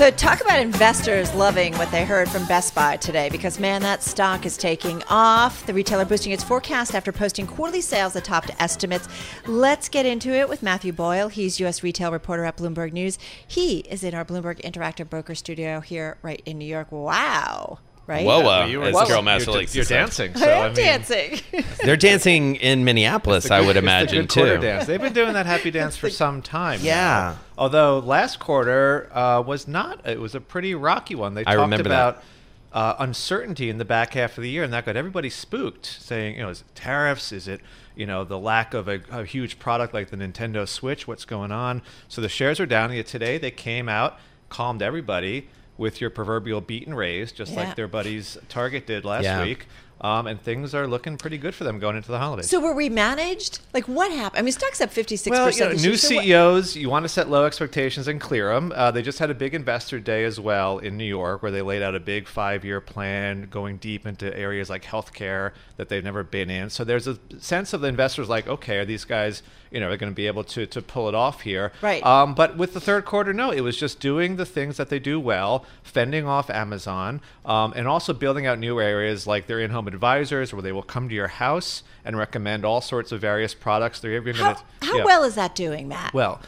So, talk about investors loving what they heard from Best Buy today because, man, that stock is taking off. The retailer boosting its forecast after posting quarterly sales topped estimates. Let's get into it with Matthew Boyle. He's U.S. retail reporter at Bloomberg News. He is in our Bloomberg Interactive Broker studio here, right in New York. Wow right? Whoa, whoa. you as were- Carol Massar you're, likes you're dancing. So, I I am mean, dancing. They're dancing in Minneapolis, the I would it's the imagine, too. Dance. They've been doing that happy dance for some time. now. Yeah. Although last quarter uh, was not. It was a pretty rocky one. They I talked remember that. about. Uh, uncertainty in the back half of the year, and that got everybody spooked, saying, you know, is it tariffs? Is it, you know, the lack of a, a huge product like the Nintendo Switch? What's going on? So the shares are down. Yet today they came out, calmed everybody with your proverbial beat and raise, just Yeah. like their buddies Target did last Yeah. week. Um, and things are looking pretty good for them going into the holidays. so, were we managed? Like, what happened? I mean, stock's up 56%. Well, you know, this new year, so what- CEOs, you want to set low expectations and clear them. Uh, they just had a big investor day as well in New York, where they laid out a big five-year plan, going deep into areas like healthcare that they've never been in. So there's a sense of the investors like, okay, are these guys, you know, they're going to be able to to pull it off here? Right. Um, but with the third quarter, no, it was just doing the things that they do well, fending off Amazon, um, and also building out new areas like their in-home advisors, where they will come to your house and recommend all sorts of various products. They're even How, to how well is that doing, Matt? well,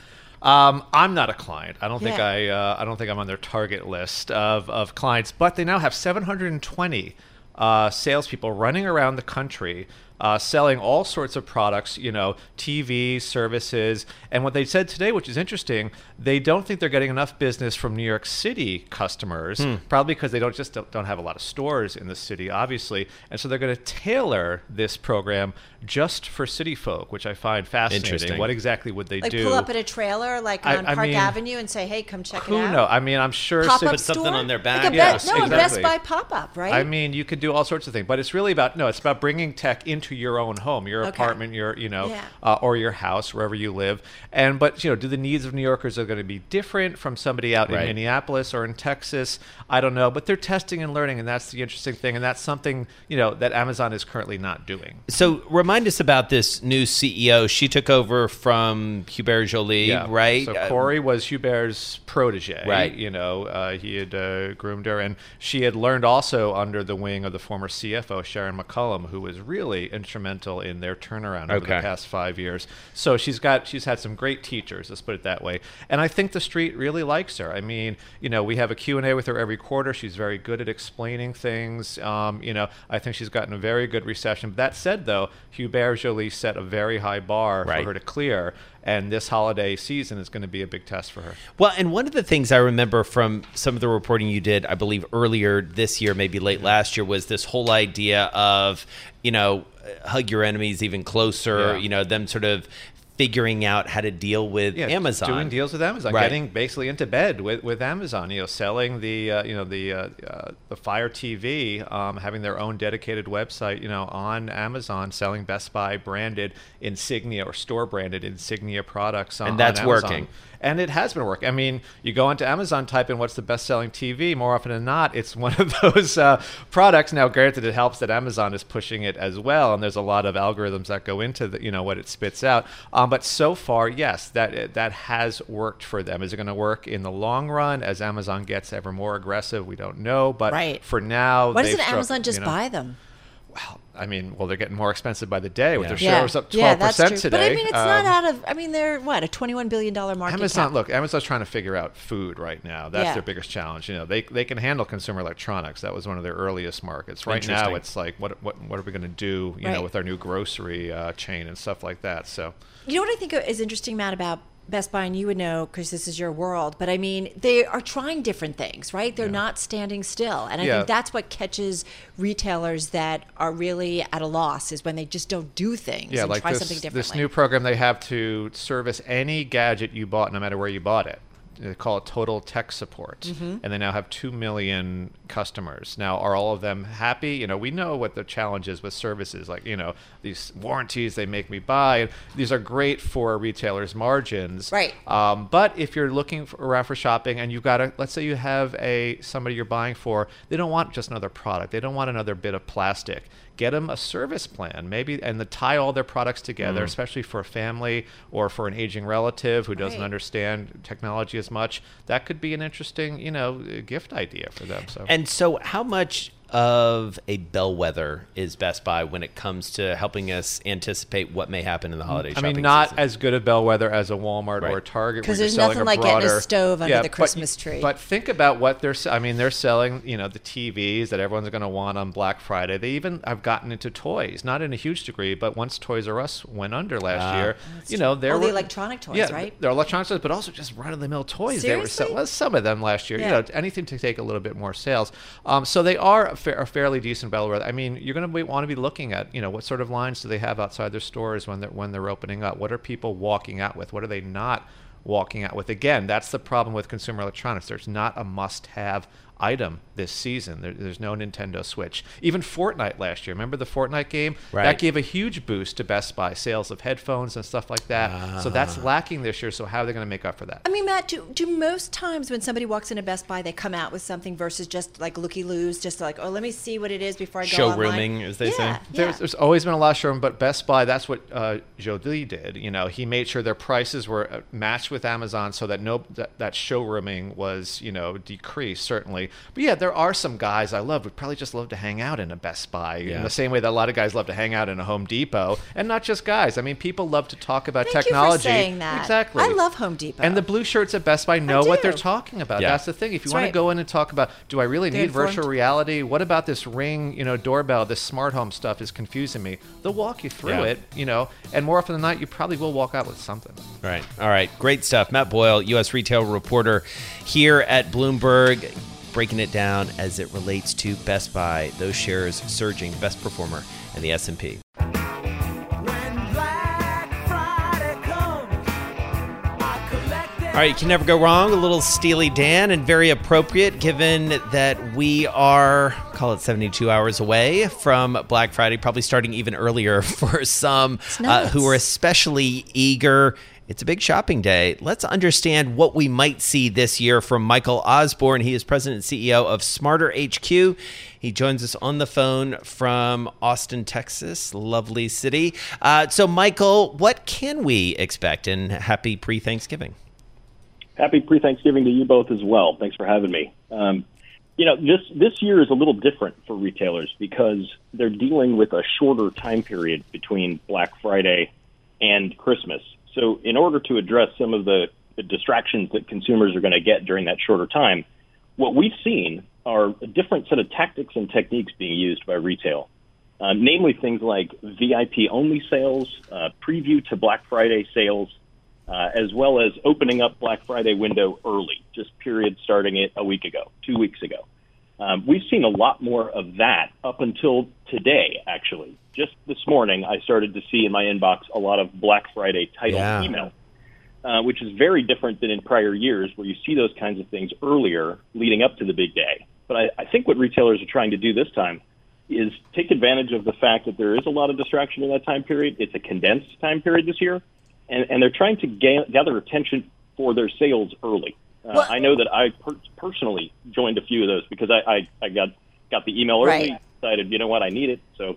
um, I'm not a client. I don't think I. Uh, I don't think I'm on their target list of, of clients. But they now have 720 uh, salespeople running around the country, uh, selling all sorts of products. You know, TV services. And what they said today, which is interesting, they don't think they're getting enough business from New York City customers, probably because they don't just don't, don't have a lot of stores in the city, obviously. And so they're going to tailor this program just for city folk, which I find fascinating. Interesting. What exactly would they do? like, do? pull up at a trailer, like on I Park mean, Avenue, and say, hey, come check it out? Who knows? I mean, I'm sure. Pop city- up Put something store? on their Like back. a Yes, Best, no, a Best. Buy pop up, right? I mean, you could do all sorts of things, but it's really about no. It's about bringing tech into your own home, your Okay. apartment, your you know, Yeah. uh, or your house, wherever you live. And but you know, do the needs of New Yorkers are going to be different from somebody out Right. in Minneapolis or in Texas? I don't know, but they're testing and learning, and that's the interesting thing, and that's something you know that Amazon is currently not doing. So remind us about this new CEO. She took over from Hubert Joly, right? So Uh, Corie was Hubert's protege, Right. You know, uh, he had uh, groomed her, and she had learned also under the wing of the former CFO Sharon McCollam, who was really instrumental in their turnaround over Okay. the past five years. So she's got she's had some great teachers, let's put it that way. And I think the street really likes her. I mean, you know, we have a Q and A with her every quarter. She's very good at explaining things. Um, you know, I think she's gotten a very good reception. That said, though, Hubert Joly set a very high bar Right. for her to clear. And this holiday season is going to be a big test for her. Well, and one of the things I remember from some of the reporting you did, I believe earlier this year, maybe late mm-hmm. last year, was this whole idea of, you know, hug your enemies even closer, Yeah. you know, them sort of figuring out how to deal with Yeah, Amazon. doing deals with Amazon, Right. getting basically into bed with, with Amazon. You know, selling the uh, you know the uh, uh, the Fire TV, um, having their own dedicated website. You know, on Amazon, selling Best Buy branded insignia or store branded insignia products. On, And that's on working. And it has been working. I mean, you go onto Amazon, type in what's the best selling TV. More often than not, it's one of those uh, products. Now, granted, it helps that Amazon is pushing it as well, and there's a lot of algorithms that go into the, you know what it spits out. Um, but so far, yes, that that has worked for them. Is it going to work in the long run as Amazon gets ever more aggressive? We don't know. But Right. for now, Why doesn't struck, Amazon just you know- buy them? Well, I mean, well, they're getting more expensive by the day with Yeah. their Yeah, shares up yeah, twelve that's percent true. today. But I mean, it's not Um, out of. I mean, they're what a twenty-one billion dollar market Amazon, cap. look, Amazon's trying to figure out food right now. That's Yeah. their biggest challenge. You know, they, they can handle consumer electronics. That was one of their earliest markets. Right now, it's like, what what, what are we going to do? You Right. know, with our new grocery uh, chain and stuff like that. So, You know what I think is interesting, Matt, about Best Buy, and you would know because this is your world, but I mean, they are trying different things, right? They're not standing still. And I Yeah. think that's what catches retailers that are really at a loss is when they just don't do things Yeah, and like try this, something differently. this new program they have to service any gadget you bought, no matter where you bought it. They call it Total Tech Support, Mm-hmm. and they now have two million customers. Now, are all of them happy? You know, we know what the challenge is with services, like you know these warranties they make me buy. And these are great for retailers' margins, Right. Um, but if you're looking for, around for shopping and you've got a, let's say you have a somebody you're buying for, they don't want just another product. They don't want another bit of plastic. Get them a service plan, maybe, and the tie all their products together, especially for a family or for an aging relative who doesn't Right. understand technology as much. That could be an interesting, you know, gift idea for them. So. And so, how much of a bellwether is Best Buy when it comes to helping us anticipate what may happen in the holiday I shopping mean, not season? as good a bellwether as a Walmart or a Target because there's nothing like getting a stove under the but- Christmas tree. But think about what they're. se- I mean, they're selling. You know, the TVs that everyone's going to want on Black Friday. They even have gotten into toys, not in a huge degree, but once Toys R Us went under last year, you know, there Oh, the were electronic toys, yeah, right? They're electronic toys, but also just run of the mill toys. They were Seriously? so, well, some of them last year. Yeah. You know, anything to take a little bit more sales. Um, so they are a, fa- a fairly decent bellwether. I mean, you're going to want to be looking at, you know, what sort of lines do they have outside their stores when they're when they're opening up? What are people walking out with? What are they not walking out with? Again, that's the problem with consumer electronics. There's not a must-have item this season. There, there's no Nintendo Switch. Even Fortnite last year. Remember the Fortnite game? Right. That gave a huge boost to Best Buy sales of headphones and stuff like that. So that's Ah. lacking this year. So how are they going to make up for that? I mean, Matt, do, do most times when somebody walks into Best Buy, they come out with something versus just like looky loos, just like, oh, let me see what it is before I go Showrooming, online. as they yeah, say. Yeah. There's, there's always been a lot of showroom, but Best Buy, that's what uh, Joly did. You know, he made sure their prices were uh, matched with Amazon so that no that, that showrooming was, you know, decreased, certainly. But yeah, there are some guys I love would probably just love to hang out in a Best Buy in the same way that a lot of guys love to hang out in a Home Depot. And not just guys. I mean, people love to talk about Thank you for technology. saying that. Exactly. I love Home Depot. And the blue shirts at Best Buy know what they're talking about. Yeah. That's the thing. If you That's want right. to go in and talk about, do I really They're need informed. virtual reality? What about this ring, you know, doorbell, this smart home stuff is confusing me. They'll walk you through Yeah. it, you know, and more often than not, you probably will walk out with something. Right. All right. Great stuff. Matt Boyle, U.S. retail reporter here at Bloomberg, breaking it down as it relates to Best Buy. Those shares surging, best performer in the S&P. All right, you can never go wrong. A little Steely Dan and very appropriate given that we are, call it 72 hours away from Black Friday, probably starting even earlier for some uh, who are especially eager. It's a big shopping day. Let's understand what we might see this year from Michael Osborne. He is president and CEO of Smarter HQ. He joins us on the phone from Austin, Texas, lovely city. Uh, so, Michael, what can we expect? And happy pre Thanksgiving. Happy pre-Thanksgiving to you both as well. Thanks for having me. Um, you know, this this year is a little different for retailers because they're dealing with a shorter time period between Black Friday and Christmas. So, in order to address some of the, distractions that consumers are going to get during that shorter time, what we've seen are a different set of tactics and techniques being used by retail. Uh, namely, things like VIP only sales, uh, preview to Black Friday sales, uh, as well as opening up Black Friday window early, just period starting it a week ago, two weeks ago. Um, we've seen a lot more of that up until today, actually. Just this morning, I started to see in my inbox a lot of Black Friday title Yeah. email, uh, which is very different than in prior years where you see those kinds of things earlier leading up to the big day. But I, I think what retailers are trying to do this time is take advantage of the fact that there is a lot of distraction in that time period. It's a condensed time period this year, and, and they're trying to ga- gather attention for their sales early. Uh, I know that I per- personally joined a few of those because I, I, I got got the email early, Right. decided you know what I need it. So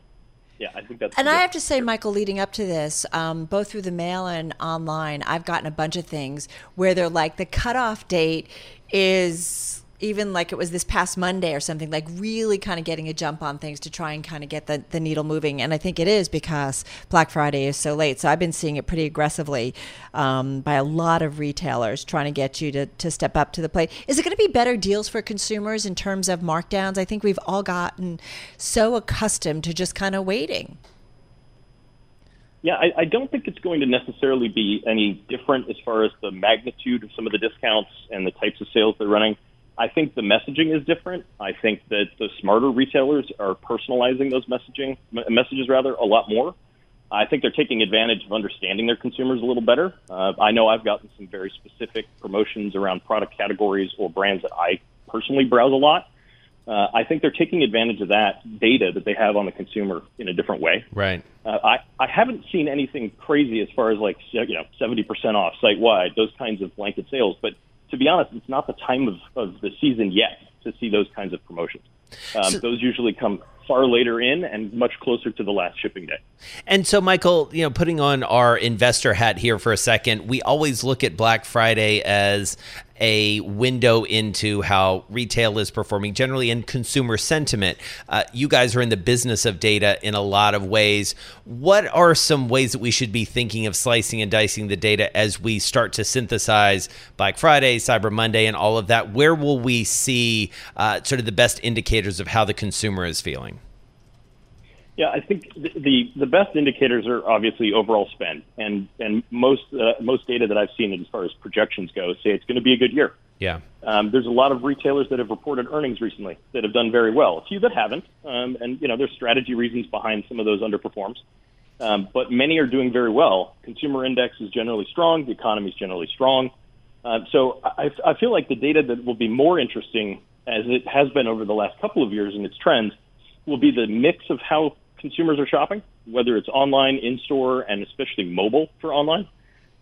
yeah, I think that's And the- I have to say, Michael, leading up to this, um, both through the mail and online, I've gotten a bunch of things where they're like the cutoff date is even like it was this past Monday or something, like really kind of getting a jump on things to try and kind of get the, the needle moving. And I think it is because Black Friday is so late. So I've been seeing it pretty aggressively um, by a lot of retailers trying to get you to, to step up to the plate. Is it going to be better deals for consumers in terms of markdowns? I think we've all gotten so accustomed to just kind of waiting. Yeah, I, I don't think it's going to necessarily be any different as far as the magnitude of some of the discounts and the types of sales they're running. I think the messaging is different. I think that the smarter retailers are personalizing those messaging messages rather a lot more. I think they're taking advantage of understanding their consumers a little better. Uh, I know I've gotten some very specific promotions around product categories or brands that I personally browse a lot uh, I think they're taking advantage of that data that they have on the consumer in a different way. Right. Uh, I I haven't seen anything crazy as far as like you know seventy percent off site wide, those kinds of blanket sales. But to be honest, it's not the time of, of the season yet to see those kinds of promotions. Um, so, those usually come far later in and much closer to the last shipping day. And so, Michael, you know, putting on our investor hat here for a second, we always look at Black Friday as a window into how retail is performing generally and consumer sentiment. Uh, you guys are in the business of data in a lot of ways. What are some ways that we should be thinking of slicing and dicing the data as we start to synthesize Black Friday, Cyber Monday, and all of that? Where will we see uh, sort of the best indicators of how the consumer is feeling? Yeah, I think the the best indicators are obviously overall spend, and and most uh, most data that I've seen as far as projections go say it's going to be a good year. Yeah. Um, there's a lot of retailers that have reported earnings recently that have done very well. A few that haven't, um, and you know there's strategy reasons behind some of those underperforms. Um, but many are doing very well. Consumer index is generally strong. The economy is generally strong. Uh, so I, I feel like the data that will be more interesting, as it has been over the last couple of years in its trends, will be the mix of how consumers are shopping, whether it's online, in store, and especially mobile for online.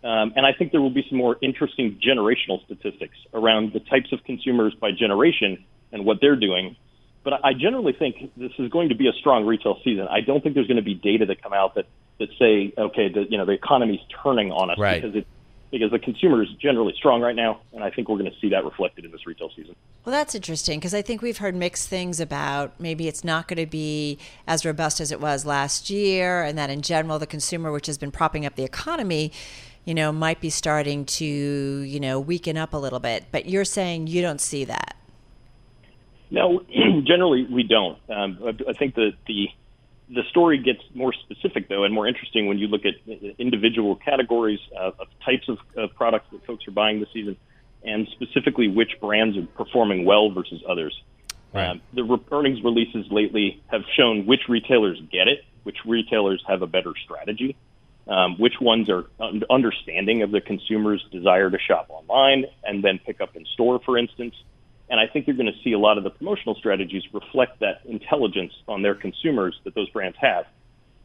Um, and I think there will be some more interesting generational statistics around the types of consumers by generation and what they're doing. But I generally think this is going to be a strong retail season. I don't think there's going to be data that come out that, that say, okay, the, you know, the economy's turning on us right. because it, because the consumer is generally strong right now, and I think we're going to see that reflected in this retail season. Well, that's interesting because I think we've heard mixed things about maybe it's not going to be as robust as it was last year, and that in general, the consumer, which has been propping up the economy, you know, might be starting to, you know, weaken up a little bit. But you're saying you don't see that. No, generally we don't. Um, I think that the the story gets more specific though and more interesting when you look at individual categories uh, of types of uh, products that folks are buying this season and specifically which brands are performing well versus others. Right. Um, the re- earnings releases lately have shown which retailers get it, which retailers have a better strategy, um, which ones are un- understanding of the consumer's desire to shop online and then pick up in store, for instance, and I think you're going to see a lot of the promotional strategies reflect that intelligence on their consumers that those brands have.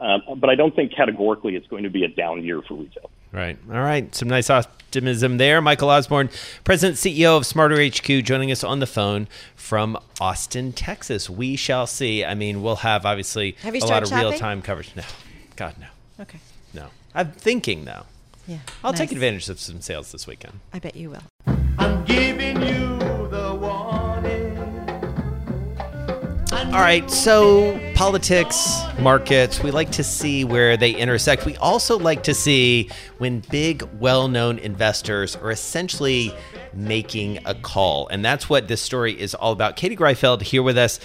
Um, but I don't think categorically it's going to be a down year for retail. Right. All right. Some nice optimism there. Michael Osborne, President CEO of Smarter HQ, joining us on the phone from Austin, Texas. We shall see. I mean, we'll have obviously have a lot of real time coverage. No, God, no. Okay. No. I'm thinking though. Yeah. I'll nice. take advantage of some sales this weekend. I bet you will. I'm giving you All right, so politics, markets, we like to see where they intersect. We also like to see when big, well known investors are essentially making a call. And that's what this story is all about. Katie Greifeld here with us.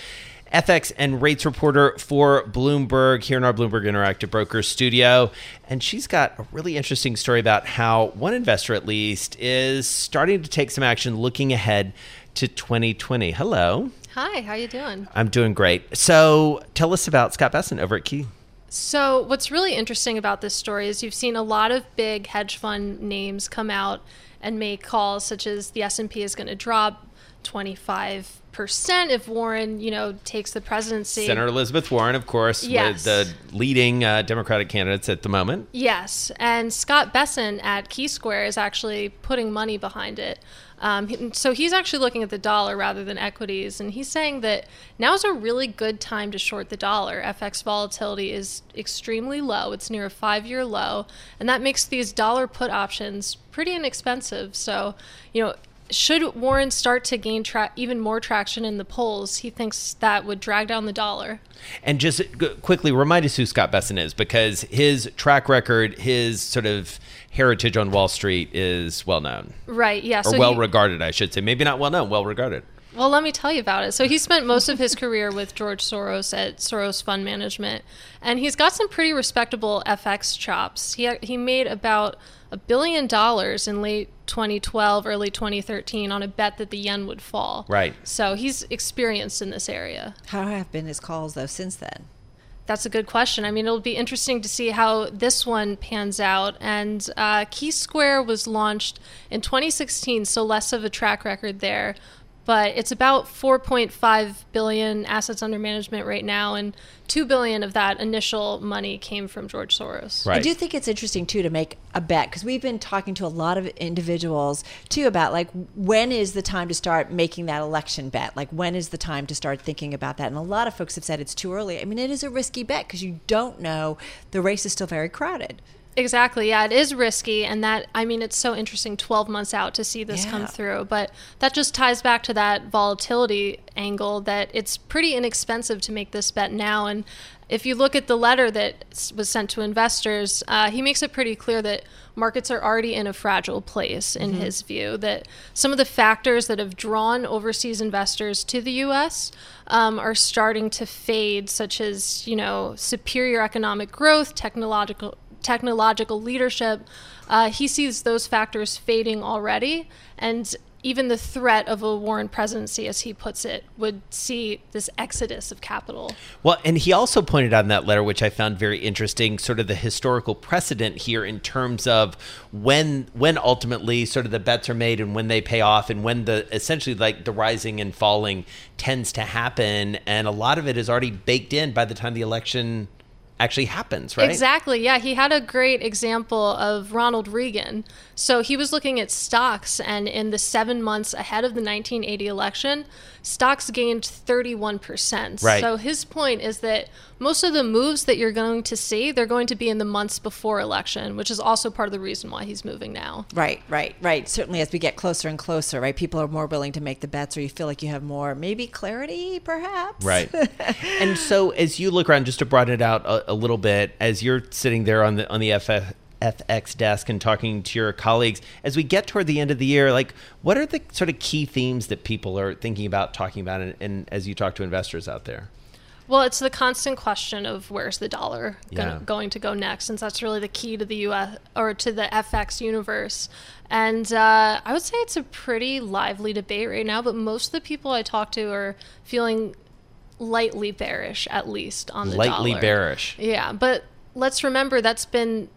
FX and rates reporter for Bloomberg here in our Bloomberg Interactive Brokers studio. And she's got a really interesting story about how one investor, at least, is starting to take some action looking ahead to 2020. Hello. Hi, how you doing? I'm doing great. So, tell us about Scott Bessent over at Key. So, what's really interesting about this story is you've seen a lot of big hedge fund names come out and make calls such as the S&P is going to drop 25 percent if Warren, you know, takes the presidency. Senator Elizabeth Warren, of course, yes. the leading uh, Democratic candidates at the moment. Yes, and Scott Bessent at Key Square is actually putting money behind it. Um, so he's actually looking at the dollar rather than equities, and he's saying that now is a really good time to short the dollar. FX volatility is extremely low; it's near a five-year low, and that makes these dollar put options pretty inexpensive. So, you know, should Warren start to gain tra- even more traction in the polls, he thinks that would drag down the dollar. And just quickly remind us who Scott Bessent is, because his track record, his sort of heritage on Wall Street is well known. Right. Yeah. Or so well he, regarded, I should say. Maybe not well known, well regarded. Well, let me tell you about it. So he spent most of his career with George Soros at Soros Fund Management, and he's got some pretty respectable FX chops. He he made about a billion dollars in late 2012, early 2013 on a bet that the yen would fall. Right. So he's experienced in this area. How have been his calls though since then? That's a good question. I mean, it'll be interesting to see how this one pans out. And uh, Key Square was launched in 2016, so less of a track record there but it's about 4.5 billion assets under management right now and 2 billion of that initial money came from George Soros. Right. I do think it's interesting too to make a bet because we've been talking to a lot of individuals too about like when is the time to start making that election bet? Like when is the time to start thinking about that? And a lot of folks have said it's too early. I mean, it is a risky bet because you don't know the race is still very crowded. Exactly. Yeah, it is risky. And that, I mean, it's so interesting 12 months out to see this Yeah. come through. But that just ties back to that volatility angle that it's pretty inexpensive to make this bet now. And if you look at the letter that was sent to investors, uh, he makes it pretty clear that markets are already in a fragile place, in his view. That some of the factors that have drawn overseas investors to the U.S. Um, are starting to fade, such as you know superior economic growth, technological technological leadership. Uh, he sees those factors fading already, and even the threat of a Warren presidency, as he puts it, would see this exodus of capital. Well, and he also pointed out in that letter, which I found very interesting, sort of the historical precedent here in terms of when when ultimately sort of the bets are made and when they pay off and when the essentially like the rising and falling tends to happen, and a lot of it is already baked in by the time the election actually happens, right? Exactly. Yeah, he had a great example of Ronald Reagan. So he was looking at stocks, and in the seven months ahead of the 1980 election, stocks gained 31%. Right. So his point is that most of the moves that you're going to see, they're going to be in the months before election, which is also part of the reason why he's moving now. Right, right, right. Certainly, as we get closer and closer, right, people are more willing to make the bets, or you feel like you have more, maybe clarity, perhaps. Right. and so as you look around, just to broaden it out a, a little bit, as you're sitting there on the on the FF, FX desk and talking to your colleagues, as we get toward the end of the year, like what are the sort of key themes that people are thinking about, talking about, and, and as you talk to investors out there? Well, it's the constant question of where's the dollar gonna, Yeah. going to go next, since that's really the key to the U.S. or to the FX universe. And uh, I would say it's a pretty lively debate right now, but most of the people I talk to are feeling lightly bearish, at least on the Lightly dollar. bearish. Yeah, but let's remember that's been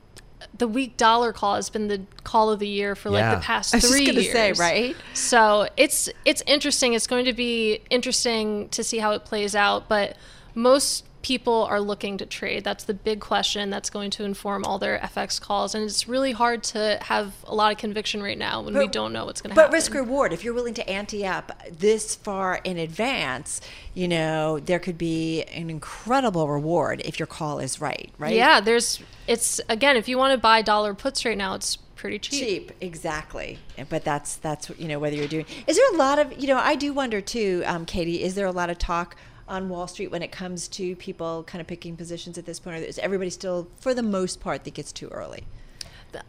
the weak dollar call has been the call of the year for like Yeah. the past I was just three years. say, right? So it's it's interesting. It's going to be interesting to see how it plays out. But most people are looking to trade. That's the big question. That's going to inform all their FX calls, and it's really hard to have a lot of conviction right now when we But- don't know what's going to happen. But risk reward, if you're willing to ante up this far in advance, you know, there could be an incredible reward if your call is right, right? Yeah, there's. It's again, if you want to buy dollar puts right now, it's pretty cheap. cheap exactly but that's that's you know whether you're doing is there a lot of you know i do wonder too um, katie is there a lot of talk on wall street when it comes to people kind of picking positions at this point? Or is everybody still for the most part think it's too early?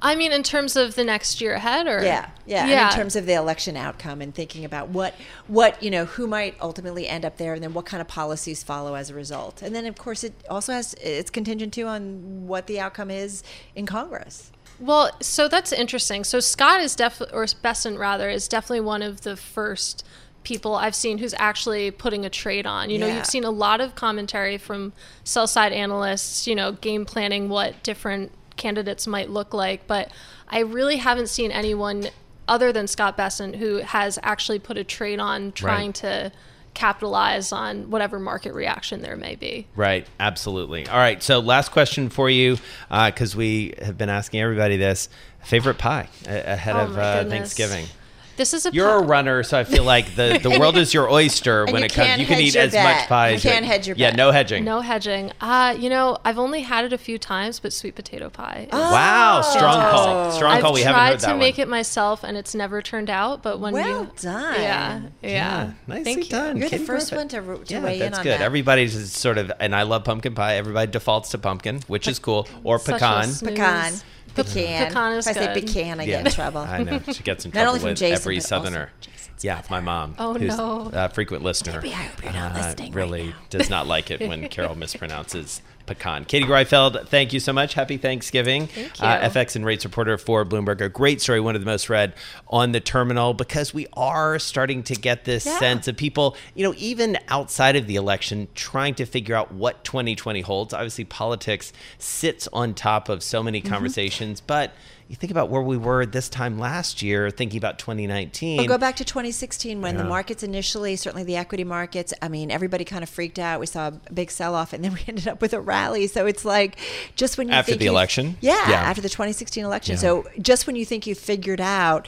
I mean, in terms of the next year ahead, or? Yeah yeah, and in terms of the election outcome and thinking about what what you know who might ultimately end up there and then what kind of policies follow as a result. And then of course it also has it's contingent too on what the outcome is in congress. Well, so that's interesting. So Scott is definitely, or Bessent rather, is definitely one of the first people I've seen who's actually putting a trade on. You know, Yeah. you've seen a lot of commentary from sell side analysts, you know, game planning what different candidates might look like, but I really haven't seen anyone other than Scott Bessent who has actually put a trade on trying to capitalize on whatever market reaction there may be. Right, absolutely. All right, so last question for you, because we have been asking everybody this: favorite pie ahead Oh of uh. Thanksgiving. This is a You're a runner, so I feel like the, the world is your oyster when you it comes. can't You can eat your as much bet. pie. You as can't hedge your Yeah, bet. no hedging. No hedging. Uh, you know, I've only had it a few times, but sweet potato pie. is- Wow, strong call. Strong I've call. We tried haven't heard that. Tried to make one. it myself, and it's never turned out. But when Well you, done. yeah, yeah, Yeah, nicely Thank you. done. You're the first Greifeld. one to ro- to yeah, weigh in that's on good. that. Everybody's just sort of, and I love pumpkin pie. Everybody defaults to pumpkin, which is cool, or pecan. Pecan. Pecan. Pecan is if I say good. pecan, I get in trouble. I know she gets in Not trouble only from with Jason, every but also Southerner. Jason's Yeah, my mom. Oh, who's no. A frequent listener. Maybe I hope you're not uh, listening right Really now. does not like it when Carol mispronounces pecan. Katie Greifeld, thank you so much. Happy Thanksgiving. Thank Uh. FX and rates reporter for Bloomberg. A great story, one of the most read on the terminal because we are starting to get this Yeah. sense of people, you know, even outside of the election, trying to figure out what 2020 holds. Obviously, politics sits on top of so Mm-hmm. many conversations, but you think about where we were this time last year, thinking about 2019. Well, go back to 2016 when the markets initially, certainly the equity markets, I mean, everybody kind of freaked out. We saw a big sell off and then we ended up with a rally. So it's like just when you After think the election? Yeah, Yeah. after the 2016 election. Yeah. So just when you think you've figured out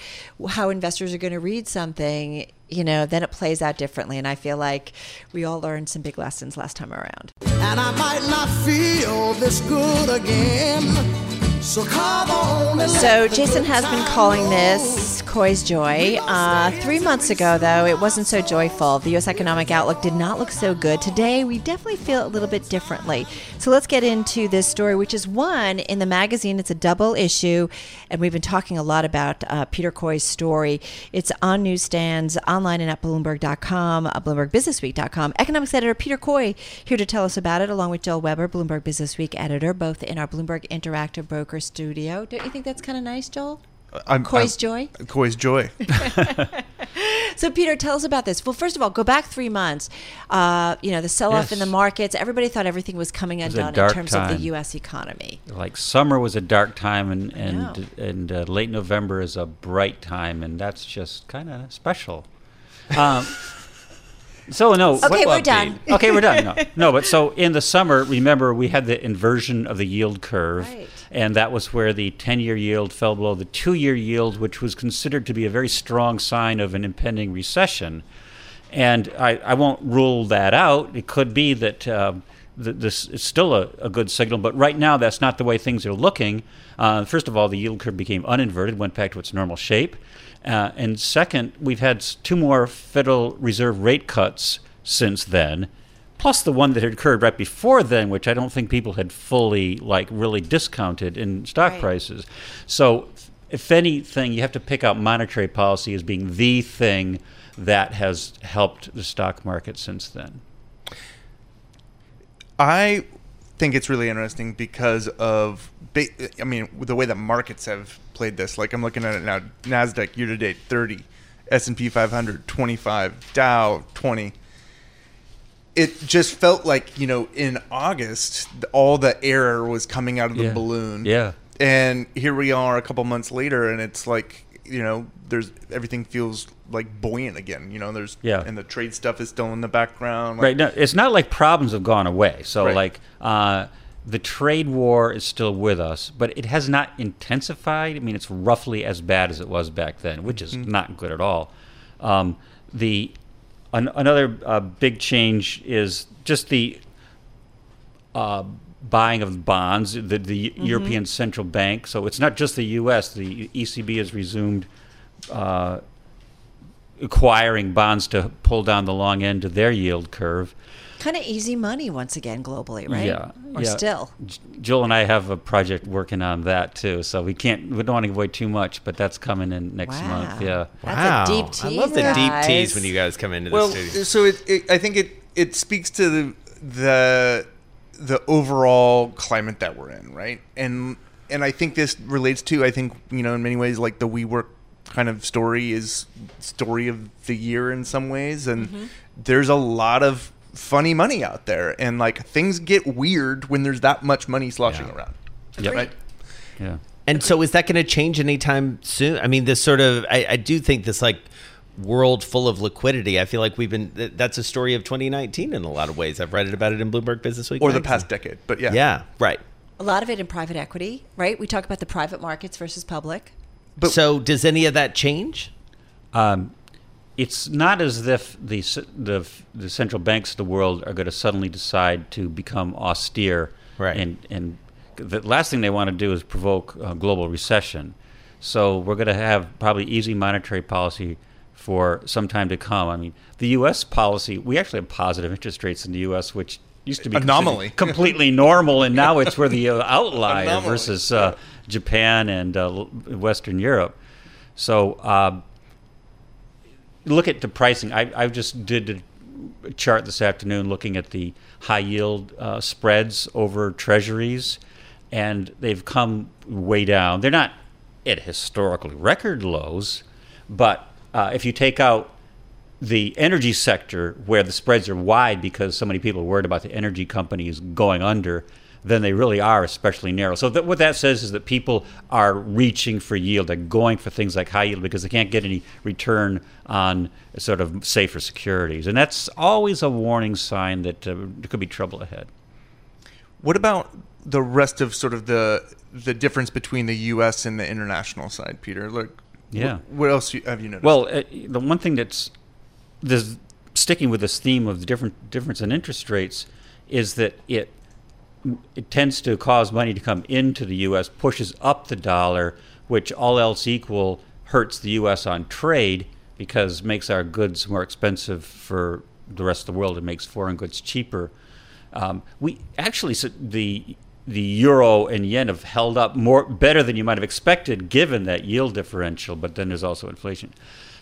how investors are going to read something, you know, then it plays out differently. And I feel like we all learned some big lessons last time around. And I might not feel this good again. So Jason has been calling this Coy's Joy. Uh, three months ago, though, it wasn't so joyful. The U.S. economic outlook did not look so good. Today, we definitely feel a little bit differently. So let's get into this story, which is one in the magazine. It's a double issue, and we've been talking a lot about uh, Peter Coy's story. It's on newsstands, online and at Bloomberg.com, uh, BloombergBusinessWeek.com. Economics editor Peter Coy here to tell us about it, along with Joel Weber, Bloomberg Businessweek editor, both in our Bloomberg Interactive Broker studio. Don't you think that's kind of nice, Joel? I'm, Coy's I'm- Joy? Coy's joy. So, Peter, tell us about this. Well, first of all, go back three months. Uh, you know, the sell off in the markets, everybody thought everything was coming was undone in dark terms of the U.S. economy. Like summer was a dark time, and and and uh, late November is a bright time, and that's just kind of special. Um, so no. Okay, what- we're done. okay, we're done. No, no, but so in the summer, remember we had the inversion of the yield curve, Right. And that was where the ten-year yield fell below the two-year yield, which was considered to be a very strong sign of an impending recession. And I, I won't rule that out. It could be that th- this is still a, a good signal, but right now that's not the way things are looking. Uh, first of all, the yield curve became uninverted, went back to its normal shape. Uh, and second, we've had two more Federal Reserve rate cuts since then, plus the one that had occurred right before then, which I don't think people had fully, like, really discounted in stock Right. prices. So, if anything, you have to pick out monetary policy as being the thing that has helped the stock market since then. I think it's really interesting because of, I mean, the way that markets have played this. Like I'm looking at it now: Nasdaq year to date 30, S and P 500 25, Dow 20. It just felt like you know in August all the air was coming out of the Yeah. balloon. Yeah. And here we are a couple months later, and it's like you know there's everything feels like buoyant again. You know, there's Yeah. and the trade stuff is still in the background. Like, Right. No, it's not like problems have gone away. So, Right. like, uh, the trade war is still with us, but it has not intensified. I mean, it's roughly as bad as it was back then, which is not good at all. Um, the an, another uh, big change is just the uh, buying of bonds, the, the European Central Bank. So it's not just the U.S. The ECB has resumed uh, acquiring bonds to pull down the long end of their yield curve. Kind of easy money once again globally, right? Yeah, Or yeah. still. J- Joel and I have a project working on that too, so we can't. We don't want to give away too much, but that's coming in next month. Wow. Yeah. That's a deep I love the deep guys. tease when you guys come into well, the studio. so it, it, I think it it speaks to the the the overall climate that we're in, right? And and I think this relates to I think you know in many ways like the WeWork kind of story is story of the year in some ways, and Mm-hmm. there's a lot of funny money out there, and like things get weird when there's that much money sloshing Yeah. around. Yep. Right. Yeah. And so, is that going to change anytime soon? I mean, this sort of, I, I do think this like world full of liquidity. I feel like we've been that's a story of 2019 in a lot of ways. I've read it about it in Bloomberg Business Week Or the past decade, but yeah, Yeah, right. A lot of it in private equity, right? We talk about the private markets versus public. But- so, does any of that change? Um, it's not as if the, the the central banks of the world are going to suddenly decide to become austere. Right. And and the last thing they want to do is provoke a global recession. So we're going to have probably easy monetary policy for some time to come. I mean, the U.S. policy, we actually have positive interest rates in the U.S., which used to be Anomaly. completely normal, and now it's where the uh, outlier Anomaly. versus uh, Japan and uh, Western Europe. So uh, look at the pricing. I, I just did a chart this afternoon looking at the high yield uh, spreads over treasuries, and they've come way down. They're not at historical record lows, but uh, if you take out the energy sector where the spreads are wide because so many people are worried about the energy companies going under, then they really are especially narrow. So that, what that says is that people are reaching for yield. They're going for things like high yield because they can't get any return on sort of safer securities. And that's always a warning sign that uh, there could be trouble ahead. What about the rest of sort of the the difference between the U.S. and the international side, Peter? Like, Yeah. What, what else have you noticed? Well, uh, the one thing that's this, sticking with this theme of the different difference in interest rates is that it it tends to cause money to come into the U.S., pushes up the dollar, which all else equal hurts the U.S. on trade because makes our goods more expensive for the rest of the world. It makes foreign goods cheaper. Um, we actually the the euro and yen have held up more better than you might have expected, given that yield differential. But then there's also inflation,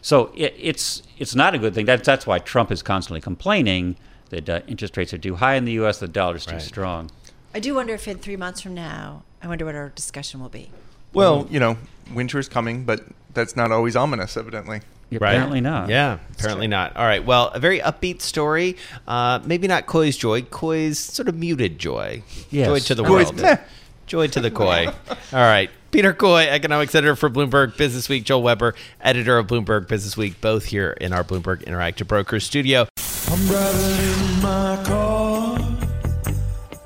so it, it's it's not a good thing. That's that's why Trump is constantly complaining that uh, interest rates are too high in the U.S. The dollar's too Right. strong. I do wonder if in three months from now, I wonder what our discussion will be. well, you know, winter is coming, but that's not always ominous, evidently. Apparently not. Yeah, apparently not. All right. Well, a very upbeat story. Uh, maybe not Coy's joy. Coy's sort of muted joy. Yes. Joy to the Coy's world. meh. Joy to the Coy. All right. Peter Coy, economics editor for Bloomberg Business Week. Joel Weber, editor of Bloomberg Business Week, both here in our Bloomberg Interactive Brokers studio.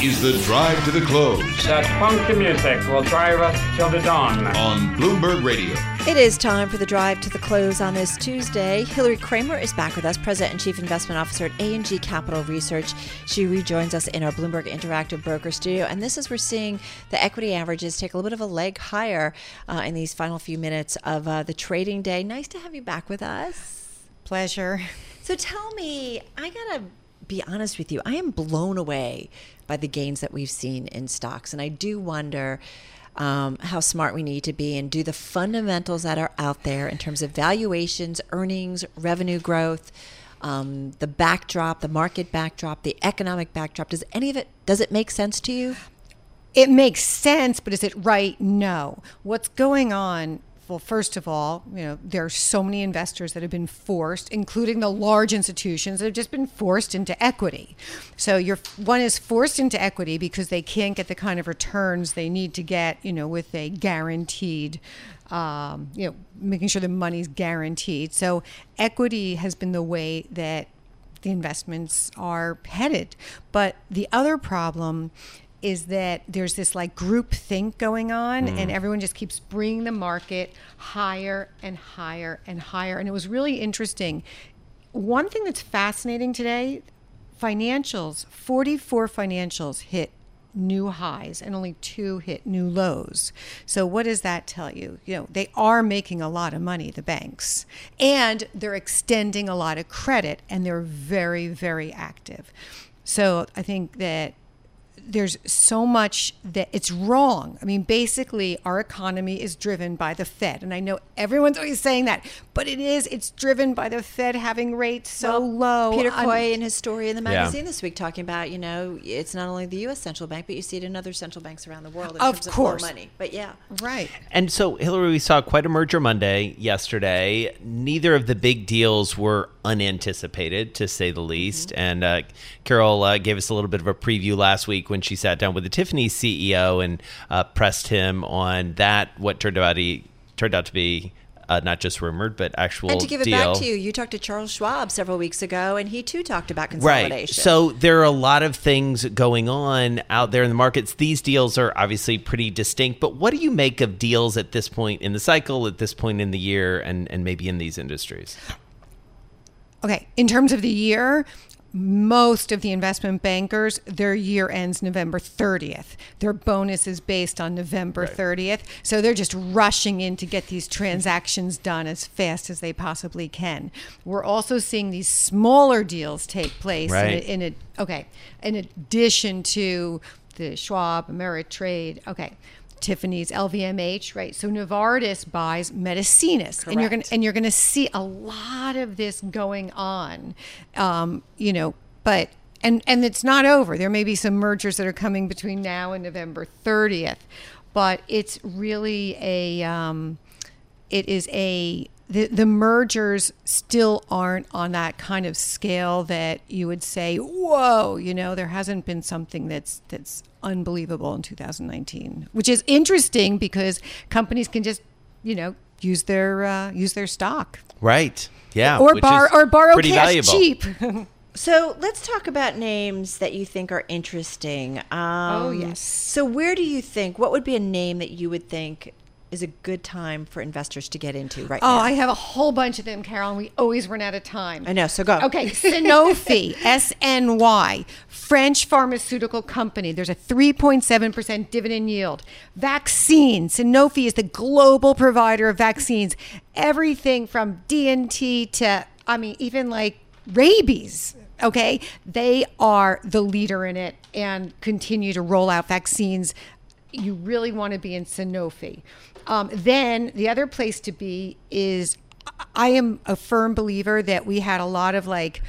Is the drive to the close That funky music will drive us till the dawn. on Bloomberg Radio. It is time for the drive to the close on this Tuesday. Hilary Kramer is back with us, President and Chief Investment Officer at A&G Capital Research. She rejoins us in our Bloomberg Interactive Broker Studio, and this is we're seeing the equity averages take a little bit of a leg higher uh, in these final few minutes of uh, the trading day. Nice to have you back with us. Pleasure. So tell me, I gotta be honest with you, I am blown away by the gains that we've seen in stocks, and I do wonder. Um, how smart we need to be and do the fundamentals that are out there in terms of valuations, earnings, revenue growth, um, the backdrop, the market backdrop, the economic backdrop. Does any of it does it make sense to you? It makes sense, but is it right? No. What's going on? Well, first of all, you know, there are so many investors that have been forced, including the large institutions that have just been forced into equity. So you're one is forced into equity because they can't get the kind of returns they need to get, you know, with a guaranteed um, you know, making sure the money's guaranteed. So equity has been the way that the investments are headed. But the other problem is that there's this like group think going on and mm. everyone just keeps bringing the market higher and higher and higher and it was really interesting one thing that's fascinating today financials 44 financials hit new highs and only two hit new lows. So what does that tell you? You know, they are making a lot of money, the banks, and they're extending a lot of credit and they're very very active. So I think that there's so much that it's wrong. I mean, basically, our economy is driven by the Fed. And I know everyone's always saying that, but it is. It's driven by the Fed having rates so low. Peter I'm- Coy in his story in the Yeah. magazine this week talking about, you know, it's not only the U.S. central bank, but you see it in other central banks around the world in Of terms of course. low money. But yeah. Right. And so, Hilary, we saw quite a merger Monday yesterday. Neither of the big deals were unanticipated, to say the least. And uh, Carol uh, gave us a little bit of a preview last week when she sat down with the Tiffany CEO and uh, pressed him on that. What turned out he turned out to be uh, not just rumored, but actual And to give it deal. back to you, you talked to Charles Schwab several weeks ago, and he too talked about Right. consolidation. So there are a lot of things going on out there in the markets. These deals are obviously pretty distinct, but what do you make of deals at this point in the cycle, at this point in the year, and, and maybe in these industries? Okay, in terms of the year, most of the investment bankers, their year ends November 30th. Their bonus is based on November 30th. So they're just rushing in to get these transactions done as fast as they possibly can. We're also seeing these smaller deals take place Right. in, a, in a okay, in addition to the Schwab, Ameritrade, okay. Tiffany's, LVMH, right? So Novartis buys Medicines, and you're going Correct. and you're going to see a lot of this going on, um, you know. But and and it's not over. There may be some mergers that are coming between now and November 30th, but it's really a um, it is a the, the mergers still aren't on that kind of scale that you would say, whoa, you know, there hasn't been something that's that's unbelievable in 2019, which is interesting because companies can just, you know, use their uh, use their stock Right. Yeah. or which bar or borrow cash valuable. cheap. So let's talk about names that you think are interesting. Um, Oh, yes. So where do you think? What would be a name that you would think is a good time for investors to get into right Oh, now? I have a whole bunch of them, Carol, and we always run out of time. I know. So go. Okay, Sanofi, S N Y, French pharmaceutical company. There's a 3.7% dividend yield. Vaccine. Sanofi is the global provider of vaccines. Everything from DNT to, I mean, even like rabies. Okay, they are the leader in it and continue to roll out vaccines you really want to be in Sanofi. Um, then the other place to be is I am a firm believer that we had a lot of like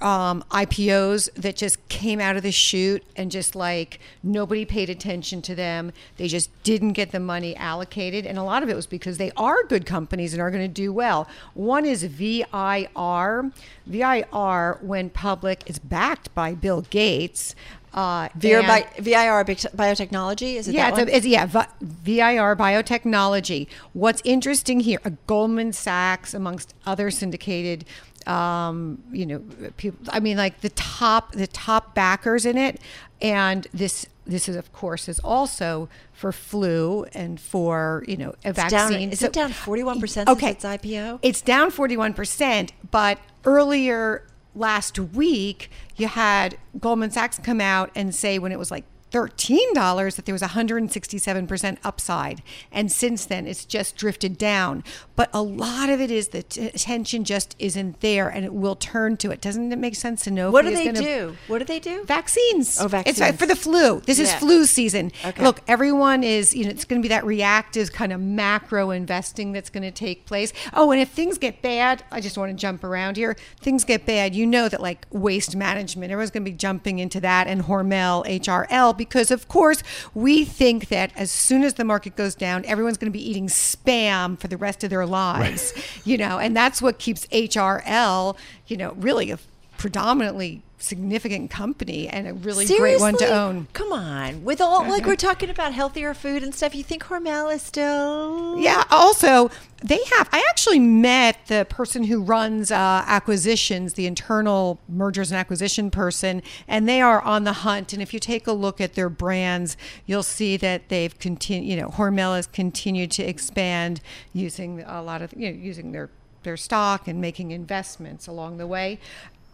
um, IPOs that just came out of the chute and just like nobody paid attention to them. They just didn't get the money allocated. And a lot of it was because they are good companies and are going to do well. One is VIR. VIR, when public, is backed by Bill Gates. Uh, VIR, bi- VIR Biotechnology? Is it yeah, that it's, one? a, it's yeah, Vi- VIR biotechnology. What's interesting here, uh, Goldman Sachs, amongst other syndicated, um, you know, people. I mean, like the top, the top backers in it, and this, this is of course is also for flu and for you know a It's down- vaccine. is So- it down 41% since okay. its IPO? It's down 41%, but earlier last week, you had Goldman Sachs come out and say when it was like $13 that there was 167% upside. And since then, it's just drifted down. But a lot of it is the t- attention just isn't there and it will turn to it. Doesn't it make sense to know? What do they do? What do they do? Vaccines. Oh, It's vaccines. for the flu. This is Yeah. flu season. Okay. Look, everyone is, you know, it's going to be that reactive kind of macro investing that's going to take place. Oh, and if things get bad, I just want to jump around here. Things get bad, you know that like waste management, everyone's going to be jumping into that and Hormel, HRL, because of course we think that as soon as the market goes down, everyone's going to be eating spam for the rest of their lives, you know, and that's what keeps HRL, you know, really a predominantly significant company and a really great one to own. Come on. With all, like, mm-hmm. we're talking about healthier food and stuff. You think Hormel is still. Yeah. Also, they have. I actually met the person who runs uh, acquisitions, the internal mergers and acquisition person, and they are on the hunt. And if you take a look at their brands, you'll see that they've continued. You know, Hormel has continued to expand using a lot of you know using their their stock and making investments along the way.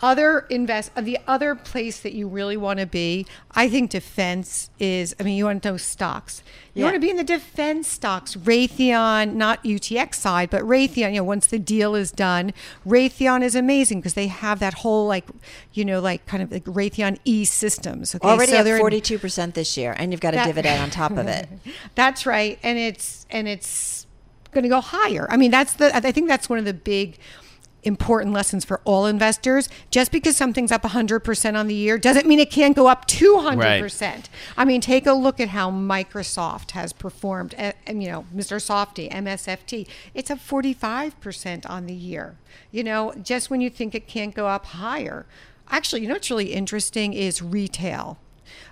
Other invest uh, the other place that you really want to be, I think defense is I mean you want to know stocks. You Yeah. want to be in the defense stocks. Raytheon, not UTX side, but Raytheon, you know, once the deal is done, Raytheon is amazing because they have that whole like, you know, like kind of like Raytheon E systems. Okay. Already so at they're in- 42% this year, and you've got a That- dividend on top of it. That's right, and it's and it's going to go higher. I mean, that's the I think that's one of the big important lessons for all investors. Just because something's up 100% on the year doesn't mean it can't go up 200%. I mean, take a look at how Microsoft has performed. uh, And, you know, Mr. Softy, MSFT, it's up 45% on the year. You know, just when you think it can't go up higher. Actually, you know what's really interesting is retail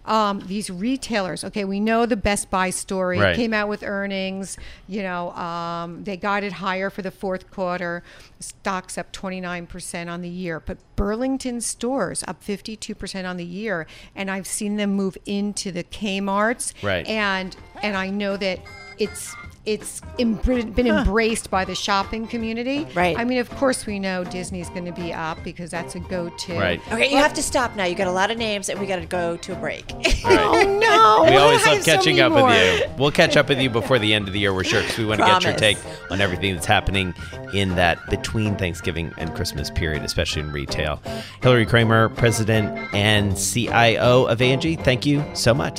Um, these retailers, okay, we know the Best Buy story Right. came out with earnings. You know, um, they guided higher for the fourth quarter. Stocks up 29% on the year, but Burlington stores up 52% on the year. And I've seen them move into the Kmart's. Right. And and I know that it's it's embr- been embraced by the shopping community. Right. I mean, of course, we know Disney's going to be up because that's a go-to. Right. Okay, you have to stop now. You got a lot of names, and we got to go to a break. Oh no! We always I love have so catching many up more. with you. We'll catch up with you before the end of the year, we're sure, because we want to get your take on everything that's happening in that between Thanksgiving and Christmas period, especially in retail. Hilary Kramer, President and CIO of A&G, thank you so much.